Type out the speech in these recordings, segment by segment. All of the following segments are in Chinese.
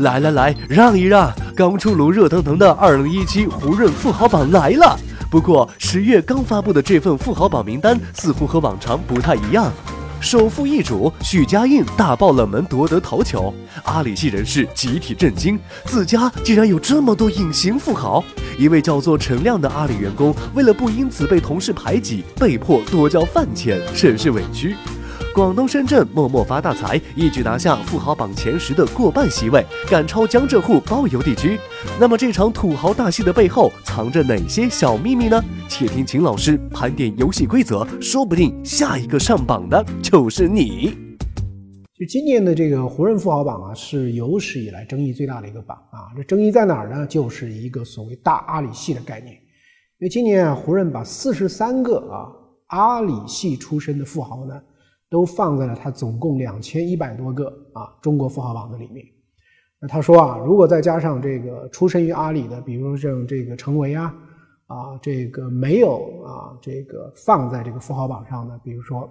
来来来，让一让！刚出炉、热腾腾的2017胡润富豪榜来了。不过十月刚发布的这份富豪榜名单似乎和往常不太一样。首富易主，许家印大爆冷门夺得头球，阿里系人士集体震惊，自家竟然有这么多隐形富豪。一位叫做陈亮的阿里员工，为了不因此被同事排挤，被迫多交饭钱，甚是委屈。广东深圳默默发大财，一举拿下富豪榜前十的过半席位，赶超江浙沪包邮地区。那么这场土豪大戏的背后藏着哪些小秘密呢？且听秦老师盘点游戏规则，说不定下一个上榜的就是你。就今年的这个胡润富豪榜啊，是有史以来争议最大的一个榜啊。这争议在哪儿呢？就是一个所谓大阿里系的概念。因为今年啊，胡润把四十三个啊阿里系出身的富豪呢。都放在了他总共两千一百多个啊中国富豪榜的里面。那他说啊，如果再加上这个出身于阿里的，比如像这个程维啊，啊这个没有啊这个放在这个富豪榜上的，比如说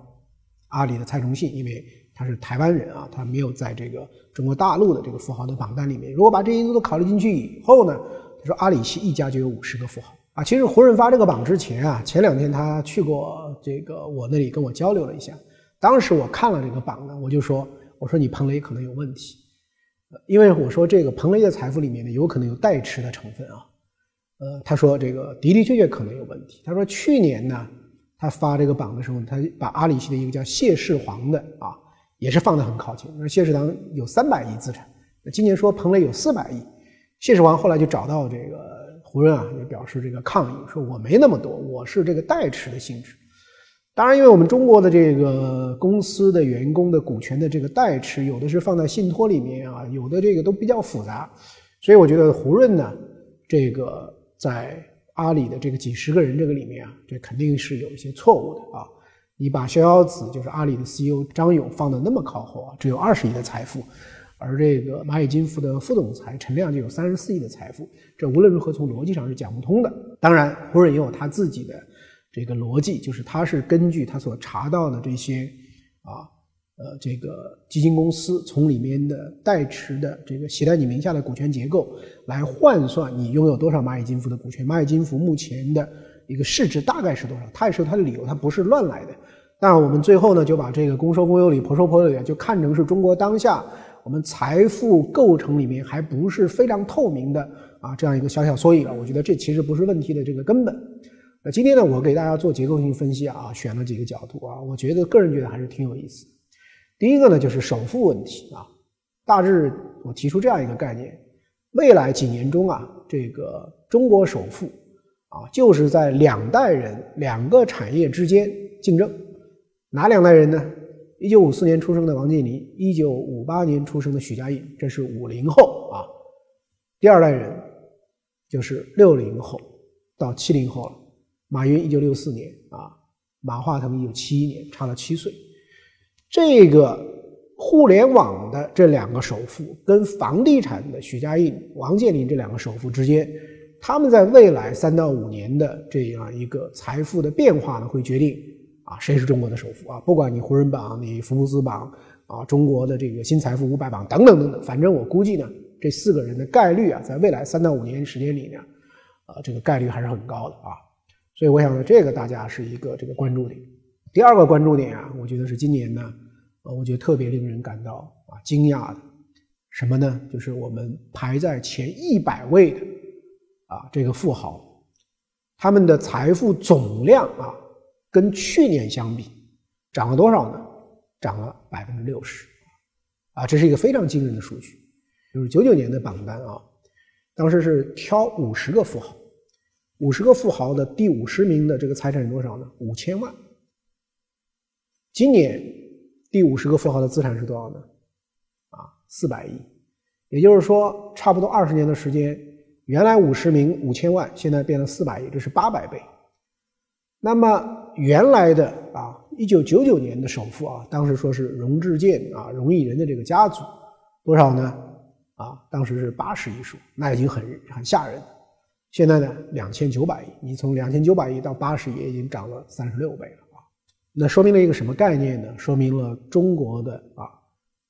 阿里的蔡崇信，因为他是台湾人啊，他没有在这个中国大陆的这个富豪的榜单里面。如果把这些因素都考虑进去以后呢，他说阿里系一家就有五十个富豪啊。其实胡润发这个榜之前啊，前两天他去过这个我那里跟我交流了一下。当时我看了这个榜呢，我就说：“我说你彭雷可能有问题，因为我说这个彭雷的财富里面呢，有可能有代持的成分啊。”呃，他说这个的的确确可能有问题。他说去年呢，他发这个榜的时候，他把阿里系的一个叫谢世煌的啊，也是放得很靠前。那谢世煌有三百亿资产，那今年说彭雷有四百亿，谢世煌后来就找到这个胡润啊，就表示这个抗议，说我没那么多，我是这个代持的性质。当然，因为我们中国的这个公司的员工的股权的这个代持，有的是放在信托里面啊，有的这个都比较复杂，所以我觉得胡润呢，这个在阿里的这个几十个人这个里面啊，这肯定是有一些错误的啊。你把逍遥子就是阿里的 CEO 张勇放的那么靠后啊，只有二十亿的财富，而这个蚂蚁金服的副总裁陈亮就有三十四亿的财富，这无论如何从逻辑上是讲不通的。当然，胡润也有他自己的。这个逻辑就是，他是根据他所查到的这些啊，呃，这个基金公司从里面的代持的这个携带你名下的股权结构来换算你拥有多少蚂蚁金服的股权。蚂蚁金服目前的一个市值大概是多少？他也是有他的理由，他不是乱来的。但，我们最后呢就把这个公说公有理，婆说婆有理，就看成是中国当下我们财富构成里面还不是非常透明的啊这样一个小小缩影了。我觉得这其实不是问题的这个根本。那今天呢，我给大家做结构性分析啊，选了几个角度啊，我觉得个人觉得还是挺有意思。第一个呢，就是首付问题啊，大致我提出这样一个概念：未来几年中啊，这个中国首富啊，就是在两代人、两个产业之间竞争。哪两代人呢？一九五四年出生的王健林，一九五八年出生的许家印，这是五零后啊。第二代人就是六零后到七零后了。马云一九六四年啊，马化腾一九七一年，差了七岁。这个互联网的这两个首富跟房地产的许家印、王健林这两个首富之间，他们在未来三到五年的这样一个财富的变化呢，会决定啊谁是中国的首富啊。不管你胡润榜、你福布斯榜啊、中国的这个新财富五百榜等等等等，反正我估计呢，这四个人的概率啊，在未来三到五年时间里呢，啊这个概率还是很高的啊。所以我想呢，这个大家是一个这个关注点。第二个关注点啊，我觉得是今年呢，呃，我觉得特别令人感到啊惊讶的，什么呢？就是我们排在前一百位的啊这个富豪，他们的财富总量啊，跟去年相比涨了多少呢？涨了百分之六十，啊，这是一个非常惊人的数据。就是九九年的榜单啊，当时是挑五十个富豪。五十个富豪的第五十名的这个财产是多少呢？五千万。今年第五十个富豪的资产是多少呢？啊，四百亿。也就是说，差不多二十年的时间，原来五十名五千万，现在变了四百亿，这是八百倍。那么原来的啊，一九九九年的首富啊，当时说是荣智健啊，荣毅仁的这个家族，多少呢？啊，当时是八十亿数，那已经很很吓人。现在呢，两千九百亿，你从两千九百亿到八十亿，已经涨了三十六倍了啊！那说明了一个什么概念呢？说明了中国的啊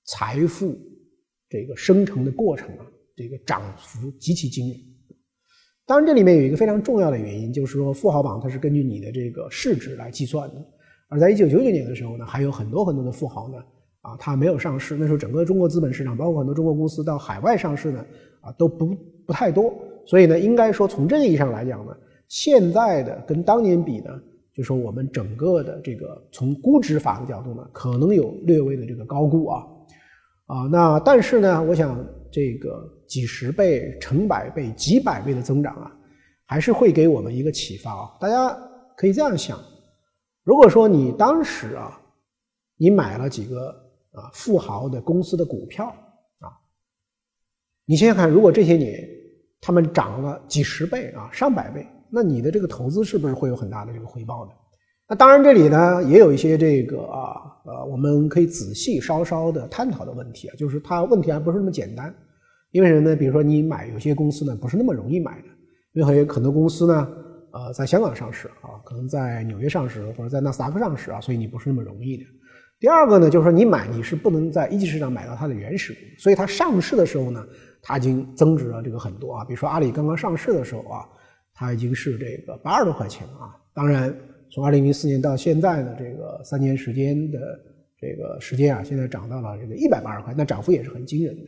财富这个生成的过程啊，这个涨幅极其惊人。当然，这里面有一个非常重要的原因，就是说富豪榜它是根据你的这个市值来计算的。而在一九九九年的时候呢，还有很多很多的富豪呢，啊，他没有上市。那时候整个中国资本市场，包括很多中国公司到海外上市呢，啊，都不不太多。所以呢，应该说从这个意义上来讲呢，现在的跟当年比呢，就说我们整个的这个从估值法的角度呢，可能有略微的这个高估啊，啊，那但是呢，我想这个几十倍、成百倍、几百倍的增长啊，还是会给我们一个启发啊。大家可以这样想。如果说你当时啊，你买了几个啊富豪的公司的股票啊，你想想看，如果这些年他们涨了几十倍啊，上百倍，那你的这个投资是不是会有很大的这个回报呢？那当然，这里呢也有一些这个啊呃，我们可以仔细稍稍的探讨的问题啊，就是它问题还不是那么简单，因为什么呢？比如说你买有些公司呢不是那么容易买的，因为很多公司呢。呃，在香港上市啊，可能在纽约上市或者在纳斯达克上市啊，所以你不是那么容易的。第二个呢，就是说你买你是不能在一级市场买到它的原始股，所以它上市的时候呢，它已经增值了这个很多啊。比如说阿里刚刚上市的时候啊，它已经是这个八十多块钱啊。当然，从二零零四年到现在的这个三年时间的这个时间啊，现在涨到了这个一百八十块，那涨幅也是很惊人的。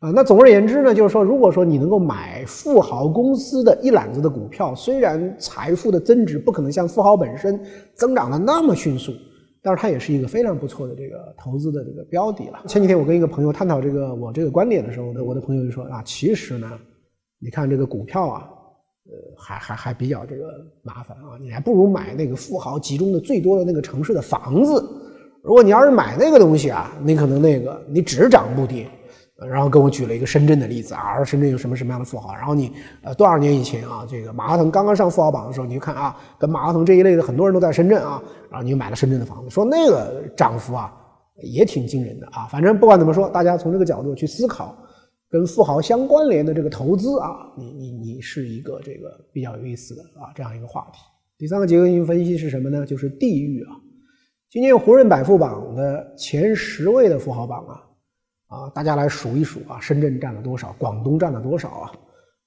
啊，那总而言之呢，就是说，如果说你能够买富豪公司的一揽子的股票，虽然财富的增值不可能像富豪本身增长的那么迅速，但是它也是一个非常不错的这个投资的这个标的了。前几天我跟一个朋友探讨这个我这个观点的时候呢，我的朋友就说啊，其实呢，你看这个股票啊，呃，还还还比较这个麻烦啊，你还不如买那个富豪集中的最多的那个城市的房子。如果你要是买那个东西啊，你可能那个你只涨不跌。然后跟我举了一个深圳的例子啊，深圳有什么什么样的富豪？然后你呃多少年以前啊，这个马化腾刚刚上富豪榜的时候，你就看啊，跟马化腾这一类的很多人都在深圳啊，然后你就买了深圳的房子，说那个涨幅啊也挺惊人的啊。反正不管怎么说，大家从这个角度去思考，跟富豪相关联的这个投资啊，你你你是一个这个比较有意思的啊这样一个话题。第三个结构性分析是什么呢？就是地域啊。今年胡润百富榜的前十位的富豪榜啊。啊，大家来数一数啊，深圳占了多少？广东占了多少啊？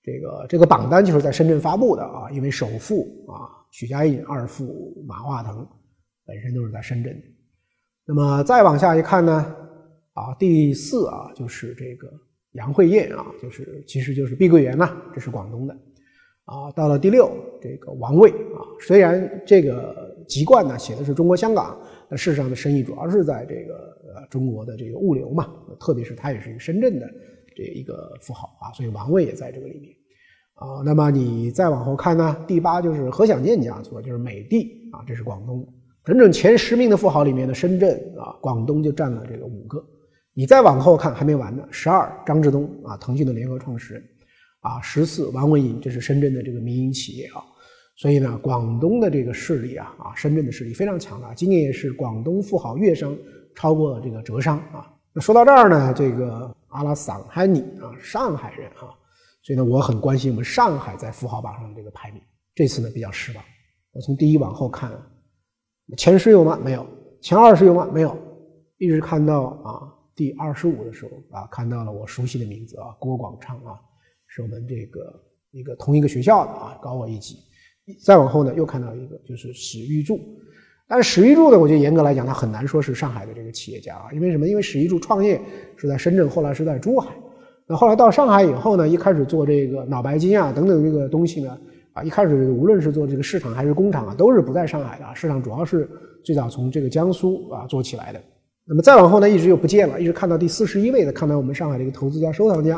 这个这个榜单就是在深圳发布的啊，因为首富啊许家印，二富马化腾本身都是在深圳。那么再往下一看呢，啊，第四啊就是这个杨惠燕啊，就是其实就是碧桂园呐，这是广东的。啊，到了第六，这个王卫啊，虽然这个籍贯呢写的是中国香港，但事实上的生意主要是在这个。中国的这个物流嘛，特别是他也是深圳的这一个富豪啊，所以王卫也在这个里面啊。那么你再往后看呢，第八就是何享健家族，就是美的啊，这是广东整整前十名的富豪里面的深圳啊，广东就占了这个五个。你再往后看还没完呢，十二张志东啊，腾讯的联合创始人啊，十四王文银，这是深圳的这个民营企业啊。所以呢，广东的这个势力啊啊，深圳的势力非常强大，今年也是广东富豪跃升。超过这个浙商啊，那说到这儿呢，这个阿拉桑海尼啊，上海人啊，所以呢，我很关心我们上海在富豪榜上的这个排名。这次呢比较失望，我从第一往后看，前十有吗？没有，前二十有吗？没有，一直看到啊第二十五的时候啊，看到了我熟悉的名字啊，郭广昌啊，是我们这个一个同一个学校的啊，高我一级。再往后呢，又看到一个就是史玉柱。但是史玉柱呢，我觉得严格来讲，他很难说是上海的这个企业家啊，因为什么？因为史玉柱创业是在深圳，后来是在珠海。那后来到上海以后呢，一开始做这个脑白金啊等等这个东西呢，啊，一开始无论是做这个市场还是工厂啊，都是不在上海的，市场主要是最早从这个江苏啊做起来的。那么再往后呢，一直又不见了，一直看到第四十一位的，看到我们上海的一个投资家、收藏家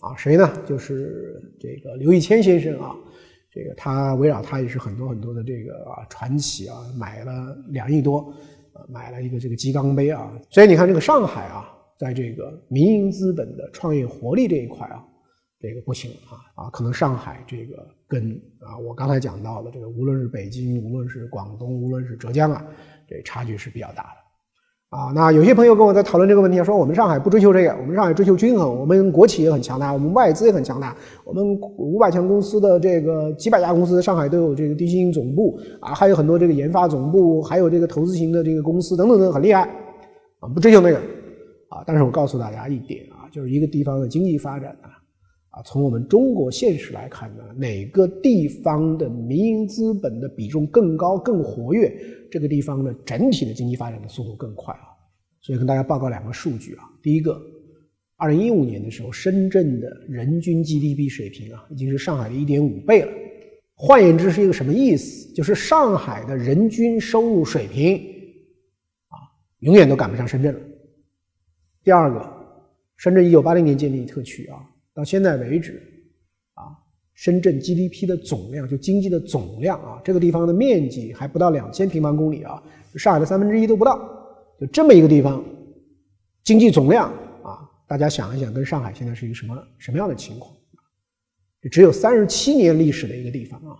啊，谁呢？就是这个刘义谦先生啊。这个他围绕他也是很多很多的这个啊传奇啊，买了两亿多，啊买了一个这个鸡缸杯啊，所以你看这个上海啊，在这个民营资本的创业活力这一块啊，这个不行啊啊，可能上海这个跟啊我刚才讲到的这个，无论是北京，无论是广东，无论是浙江啊，这差距是比较大的。啊，那有些朋友跟我在讨论这个问题，说我们上海不追求这个，我们上海追求均衡，我们国企也很强大，我们外资也很强大，我们五百强公司的这个几百家公司上海都有这个低薪总部啊，还有很多这个研发总部，还有这个投资型的这个公司等等等，很厉害啊，不追求那个啊。但是我告诉大家一点啊，就是一个地方的经济发展啊，啊，从我们中国现实来看呢，哪个地方的民营资本的比重更高、更活跃，这个地方的整体的经济发展的速度更快啊。所以跟大家报告两个数据啊，第一个，二零一五年的时候，深圳的人均 GDP 水平啊，已经是上海的一点五倍了。换言之，是一个什么意思？就是上海的人均收入水平啊，永远都赶不上深圳了。第二个，深圳一九八零年建立特区啊，到现在为止，啊，深圳 GDP 的总量就经济的总量啊，这个地方的面积还不到两千平方公里啊，上海的三分之一都不到，就这么一个地方，经济总量啊，大家想一想，跟上海现在是一个什么什么样的情况？就只有三十七年历史的一个地方啊，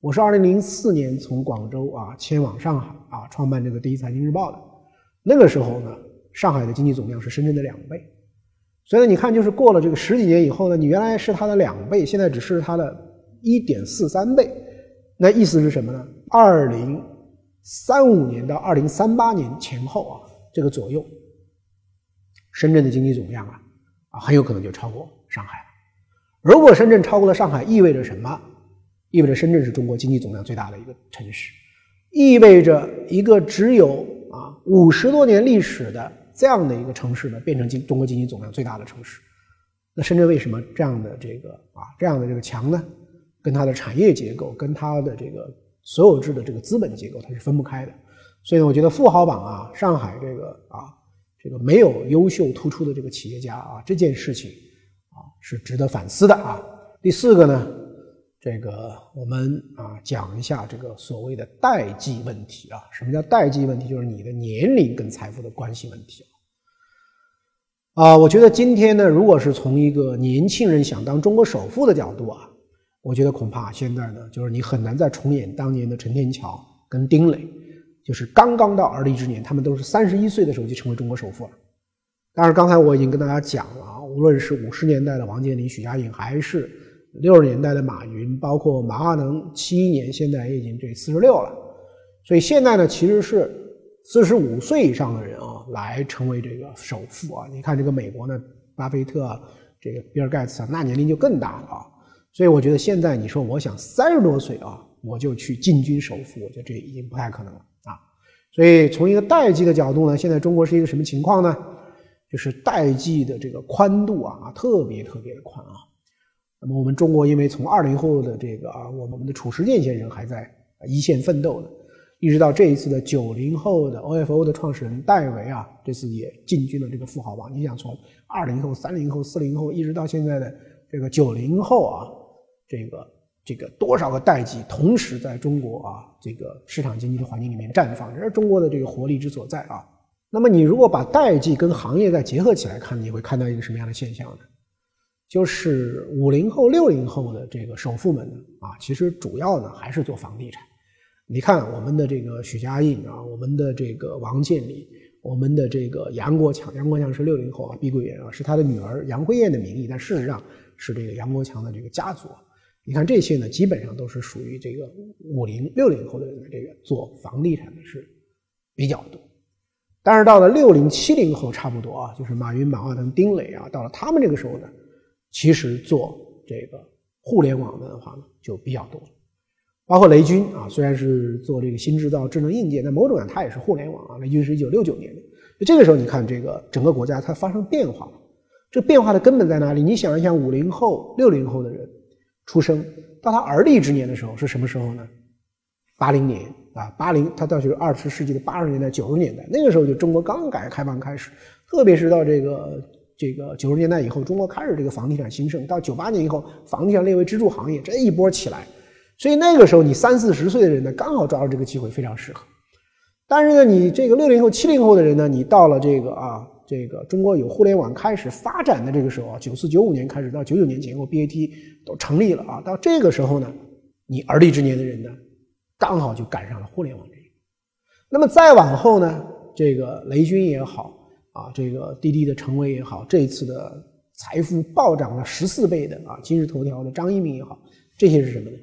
我是二零零四年从广州啊迁往上海啊，创办这个第一财经日报的，那个时候呢。上海的经济总量是深圳的两倍，所以呢，你看，就是过了这个十几年以后呢，你原来是它的两倍，现在只是它的一点四三倍，那意思是什么呢？二零三五年到二零三八年前后啊，这个左右，深圳的经济总量啊，啊，很有可能就超过上海。如果深圳超过了上海，意味着什么？意味着深圳是中国经济总量最大的一个城市，意味着一个只有啊五十多年历史的。这样的一个城市呢，变成经中国经济总量最大的城市，那深圳为什么这样的这个啊这样的这个强呢？跟它的产业结构，跟它的这个所有制的这个资本结构，它是分不开的。所以呢，我觉得富豪榜啊，上海这个啊这个没有优秀突出的这个企业家啊，这件事情啊是值得反思的啊。第四个呢？这个我们啊讲一下这个所谓的代际问题啊，什么叫代际问题？就是你的年龄跟财富的关系问题啊。我觉得今天呢，如果是从一个年轻人想当中国首富的角度啊，我觉得恐怕现在呢，就是你很难再重演当年的陈天桥跟丁磊，就是刚刚到而立之年，他们都是三十一岁的时候就成为中国首富了。但是刚才我已经跟大家讲了啊，无论是五十年代的王健林、许家印，还是六十年代的马云，包括马化腾，七一年现在也已经这四十六了，所以现在呢，其实是四十五岁以上的人啊，来成为这个首富啊。你看这个美国呢，巴菲特、这个比尔盖茨啊，那年龄就更大了啊。所以我觉得现在你说我想三十多岁啊，我就去进军首富，我觉得这已经不太可能了啊。所以从一个代际的角度呢，现在中国是一个什么情况呢？就是代际的这个宽度啊，特别特别的宽啊。那么我们中国因为从二零后的这个啊，我们的褚时健先生还在一线奋斗呢，一直到这一次的九零后的 OFO 的创始人戴维啊，这次也进军了这个富豪榜。你想从二零后、三零后、四零后，一直到现在的这个九零后啊，这个这个多少个代际同时在中国啊这个市场经济的环境里面绽放，这是中国的这个活力之所在啊。那么你如果把代际跟行业再结合起来看，你会看到一个什么样的现象呢？就是五零后、六零后的这个首富们呢，啊，其实主要呢还是做房地产。你看我们的这个许家印啊，我们的这个王健林，我们的这个杨国强，杨国强是六零后啊，碧桂园啊，是他的女儿杨辉燕的名义，但事实上是这个杨国强的这个家族。你看这些呢，基本上都是属于这个五零、六零后的人的这个做房地产的是比较多。但是到了六零、七零后，差不多啊，就是马云、马化腾、丁磊啊，到了他们这个时候呢。其实做这个互联网的话呢，就比较多，包括雷军啊，虽然是做这个新制造、智能硬件，但某种上他也是互联网啊。雷军是一九六九年的，这个时候你看这个整个国家它发生变化了，这变化的根本在哪里？你想一想，五零后、六零后的人出生到他而立之年的时候是什么时候呢？八零年啊，八零他到就是二十世纪的八十年代、九十年代，那个时候就中国刚改革开放开始，特别是到这个。这个九十年代以后，中国开始这个房地产兴盛，到九八年以后，房地产列为支柱行业，这一波起来，所以那个时候你三四十岁的人呢，刚好抓住这个机会，非常适合。但是呢，你这个六零后、七零后的人呢，你到了这个啊，这个中国有互联网开始发展的这个时候啊，九四九五年开始到九九年前后，BAT 都成立了啊，到这个时候呢，你而立之年的人呢，刚好就赶上了互联网这一那么再往后呢，这个雷军也好。啊，这个滴滴的成为也好，这次的财富暴涨了十四倍的啊，今日头条的张一鸣也好，这些是什么呢？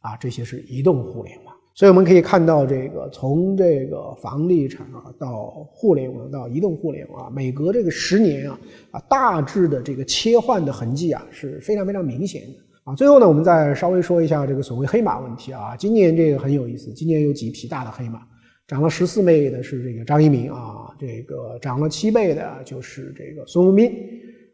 啊，这些是移动互联网。所以我们可以看到，这个从这个房地产啊到互联网到移动互联网啊，每隔这个十年啊啊大致的这个切换的痕迹啊是非常非常明显的啊。最后呢，我们再稍微说一下这个所谓黑马问题啊。今年这个很有意思，今年有几匹大的黑马，涨了十四倍的是这个张一鸣啊，这个涨了七倍的就是这个孙宏斌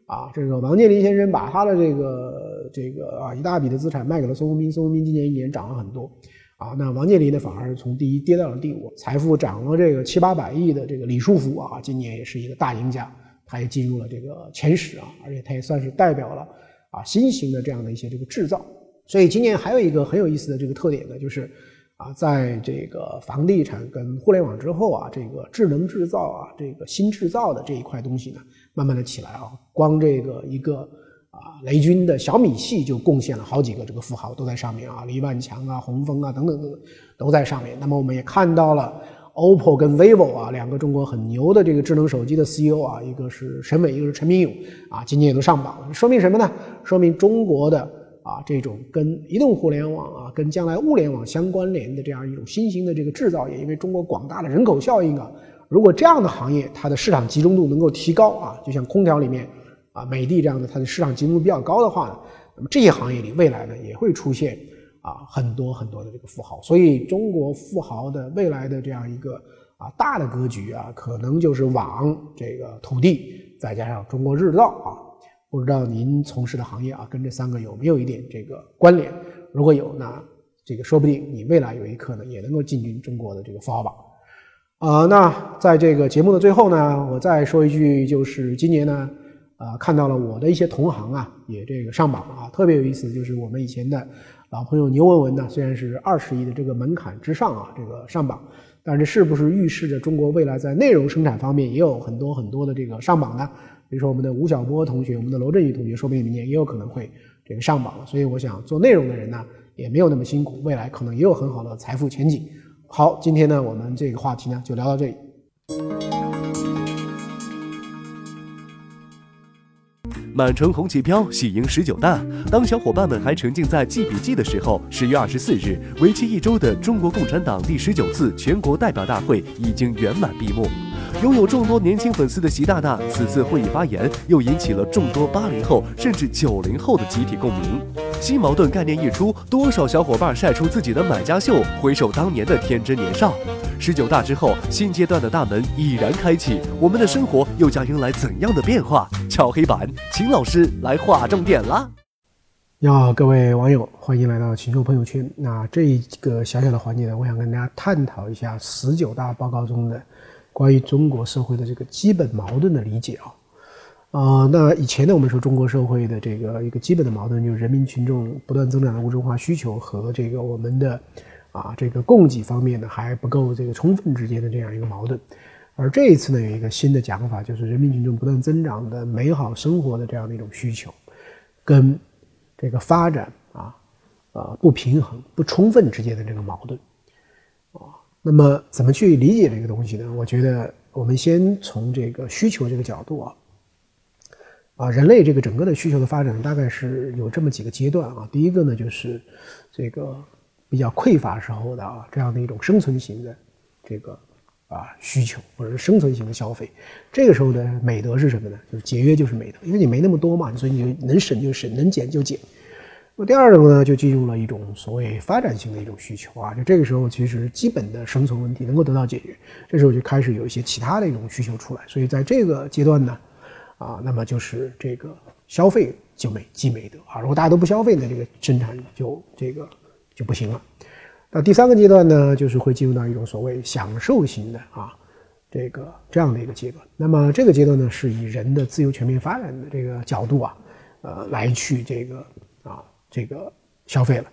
啊。这个王健林先生把他的这个这个啊一大笔的资产卖给了孙宏斌，孙宏斌今年一年涨了很多。啊，那王健林呢，反而是从第一跌到了第五，财富涨了这个七八百亿的这个李书福啊，今年也是一个大赢家，他也进入了这个前十啊，而且他也算是代表了啊新型的这样的一些这个制造。所以今年还有一个很有意思的这个特点呢，就是啊，在这个房地产跟互联网之后啊，这个智能制造啊，这个新制造的这一块东西呢，慢慢的起来啊，光这个一个。啊，雷军的小米系就贡献了好几个这个富豪都在上面啊，李万强啊、洪峰啊等等等等都在上面。那么我们也看到了 OPPO 跟 vivo 啊两个中国很牛的这个智能手机的 CEO 啊，一个是沈伟，一个是陈明勇啊，今年也都上榜了。说明什么呢？说明中国的啊这种跟移动互联网啊、跟将来物联网相关联的这样一种新型的这个制造业，因为中国广大的人口效应啊，如果这样的行业它的市场集中度能够提高啊，就像空调里面。啊，美的这样的，它的市场集中度比较高的话呢，那么这些行业里未来呢也会出现啊很多很多的这个富豪，所以中国富豪的未来的这样一个啊大的格局啊，可能就是往这个土地再加上中国制造啊，不知道您从事的行业啊跟这三个有没有一点这个关联？如果有，那这个说不定你未来有一刻呢也能够进军中国的这个富豪榜。啊，那在这个节目的最后呢，我再说一句，就是今年呢。啊，看到了我的一些同行啊，也这个上榜啊，特别有意思。就是我们以前的老朋友牛文文呢，虽然是二十亿的这个门槛之上啊，这个上榜，但是是不是预示着中国未来在内容生产方面也有很多很多的这个上榜呢？比如说我们的吴晓波同学，我们的罗振宇同学，说不定明年也有可能会这个上榜了。所以我想做内容的人呢，也没有那么辛苦，未来可能也有很好的财富前景。好，今天呢，我们这个话题呢，就聊到这里。满城红旗飘，喜迎十九大。当小伙伴们还沉浸在记笔记的时候，十月二十四日，为期一周的中国共产党第十九次全国代表大会已经圆满闭幕。拥有众多年轻粉丝的习大大此次会议发言，又引起了众多八零后甚至九零后的集体共鸣。新矛盾概念一出，多少小伙伴晒出自己的买家秀，回首当年的天真年少。十九大之后，新阶段的大门已然开启，我们的生活又将迎来怎样的变化？敲黑板，秦老师来划重点啦！你好，各位网友，欢迎来到秦秀朋友圈。那这一个小小的环节呢，我想跟大家探讨一下十九大报告中的关于中国社会的这个基本矛盾的理解啊。啊，那以前呢，我们说中国社会的这个一个基本的矛盾，就是人民群众不断增长的物质化需求和这个我们的。啊，这个供给方面呢还不够这个充分之间的这样一个矛盾，而这一次呢有一个新的讲法，就是人民群众不断增长的美好生活的这样的一种需求，跟这个发展啊啊不平衡不充分之间的这个矛盾，那么怎么去理解这个东西呢？我觉得我们先从这个需求这个角度啊啊，人类这个整个的需求的发展大概是有这么几个阶段啊，第一个呢就是这个。比较匮乏时候的啊，这样的一种生存型的这个啊需求，或者是生存型的消费，这个时候的美德是什么呢？就是节约就是美德，因为你没那么多嘛，所以你就能省就省，能减就减。那么第二种呢，就进入了一种所谓发展性的一种需求啊，就这个时候其实基本的生存问题能够得到解决，这时候就开始有一些其他的一种需求出来。所以在这个阶段呢，啊，那么就是这个消费就美即美德啊，如果大家都不消费呢，这个生产就这个。就不行了。那第三个阶段呢，就是会进入到一种所谓享受型的啊，这个这样的一个阶段。那么这个阶段呢，是以人的自由全面发展的这个角度啊，呃，来去这个这个消费了。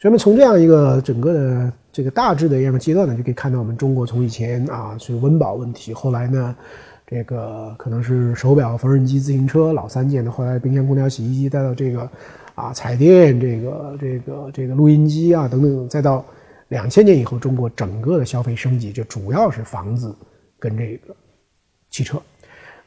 所以，我们从这样一个整个的这个大致的一样的阶段呢，就可以看到我们中国从以前啊是温饱问题，后来呢，这个可能是手表、缝纫机、自行车老三件的，后来冰箱、空调、洗衣机，再到这个。啊，彩电这个、这个、这个录音机啊，等等，再到两千年以后，中国整个的消费升级就主要是房子跟这个汽车。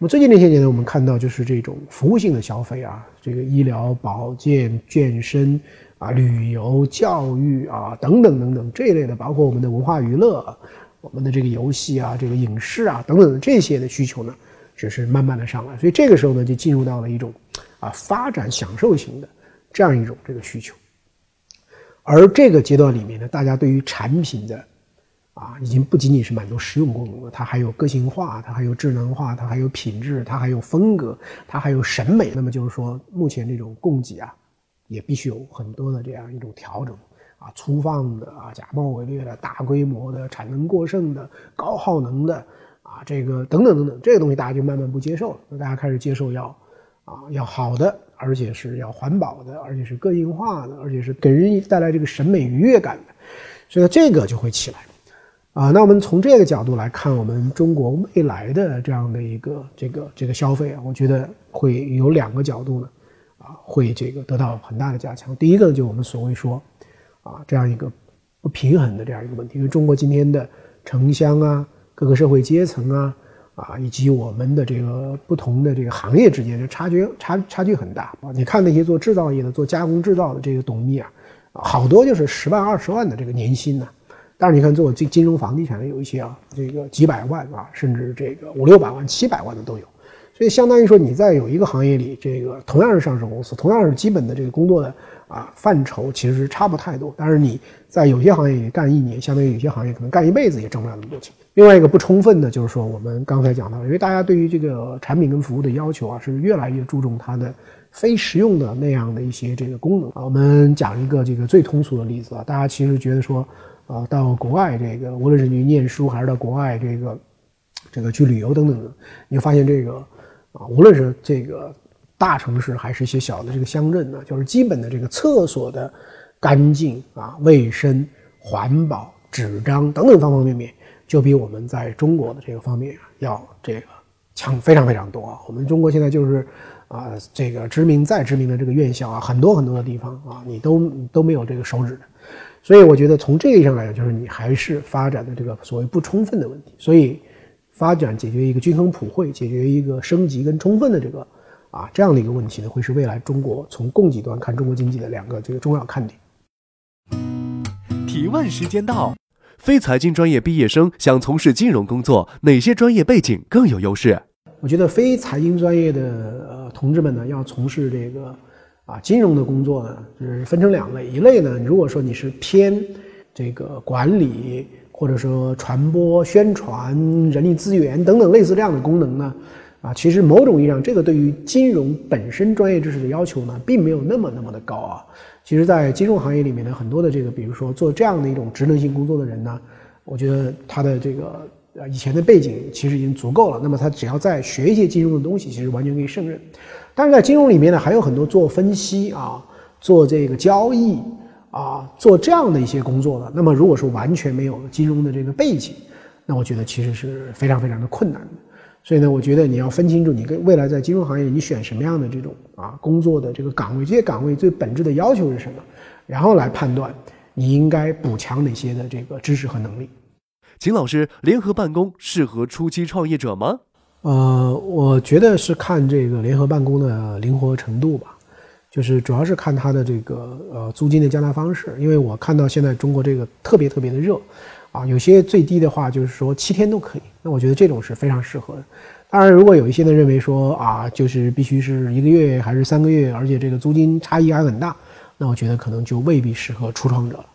那么最近这些年呢，我们看到就是这种服务性的消费啊，这个医疗保健、健身啊旅游、教育啊等等等等这一类的，包括我们的文化娱乐、我们的这个游戏啊、这个影视啊等等这些的需求呢，只是慢慢的上来，所以这个时候呢，就进入到了一种啊发展享受型的这样一种这个需求。而这个阶段里面呢，大家对于产品的啊，已经不仅仅是满足实用功能了，它还有个性化，它还有智能化，它还有品质，它还有风格，它还有审美。那么就是说，目前这种供给啊，也必须有很多的这样一种调整啊，粗放的啊，假冒伪劣的，大规模的，产能过剩的，高耗能的啊，这个等等等等，这个东西大家就慢慢不接受了，那大家开始接受要啊要好的。而且是要环保的，而且是个性化的，而且是给人带来这个审美愉悦感的，所以这个就会起来啊。那我们从这个角度来看，我们中国未来的这样的一个这个这个消费啊，我觉得会有两个角度呢，啊，会这个得到很大的加强。第一个呢，就我们所谓说啊，这样一个不平衡的这样一个问题，因为中国今天的城乡啊，各个社会阶层啊。啊，以及我们的这个不同的这个行业之间的差距差差距很大啊！你看那些做制造业的、做加工制造的这个董秘啊，好多就是十万、二十万的这个年薪呢。但是你看做金金融房地产的有一些啊，这个几百万啊，甚至这个五六百万、七百万的都有。所以相当于说你在有一个行业里，这个同样是上市公司，同样是基本的这个工作的啊范畴，其实是差不太多。但是你在有些行业里干一年，相当于有些行业可能干一辈子也挣不了那么多钱。另外一个不充分的，就是说我们刚才讲到，因为大家对于这个产品跟服务的要求啊，是越来越注重它的非实用的那样的一些这个功能啊。我们讲一个这个最通俗的例子啊，大家其实觉得说，啊，到国外这个，无论是你念书还是到国外这个，这个去旅游等等的，你就发现这个，啊，无论是这个大城市还是一些小的这个乡镇呢，就是基本的这个厕所的干净啊、卫生、环保、纸张等等方方面面。就比我们在中国的这个方面要这个强非常非常多啊。我们中国现在就是啊，这个知名再知名的这个院校啊，很多很多的地方啊，你都都没有这个手指的。所以我觉得从这个意义上来讲，就是你还是发展的这个所谓不充分的问题。所以发展解决一个均衡普惠，解决一个升级跟充分的这个啊这样的一个问题呢，会是未来中国从供给端看中国经济的两个这个重要看点。提问时间到。非财经专业毕业生想从事金融工作，哪些专业背景更有优势？我觉得非财经专业的呃同志们呢，要从事这个啊金融的工作呢，就是分成两类。一类呢，如果说你是偏这个管理，或者说传播、宣传、人力资源等等类似这样的功能呢，啊，其实某种意义上，这个对于金融本身专业知识的要求呢，并没有那么那么的高啊。其实，在金融行业里面呢，很多的这个，比如说做这样的一种职能性工作的人呢，我觉得他的这个呃以前的背景其实已经足够了。那么他只要再学一些金融的东西，其实完全可以胜任。但是在金融里面呢，还有很多做分析啊、做这个交易啊、做这样的一些工作的。那么如果说完全没有金融的这个背景，那我觉得其实是非常非常的困难的。所以呢，我觉得你要分清楚，你跟未来在金融行业，你选什么样的这种啊工作的这个岗位，这些岗位最本质的要求是什么，然后来判断你应该补强哪些的这个知识和能力。秦老师，联合办公适合初期创业者吗？呃，我觉得是看这个联合办公的灵活程度吧，就是主要是看它的这个呃租金的交纳方式，因为我看到现在中国这个特别特别的热。啊，有些最低的话就是说七天都可以，那我觉得这种是非常适合的。当然，如果有一些人认为说啊，就是必须是一个月还是三个月，而且这个租金差异还很大，那我觉得可能就未必适合初创者了。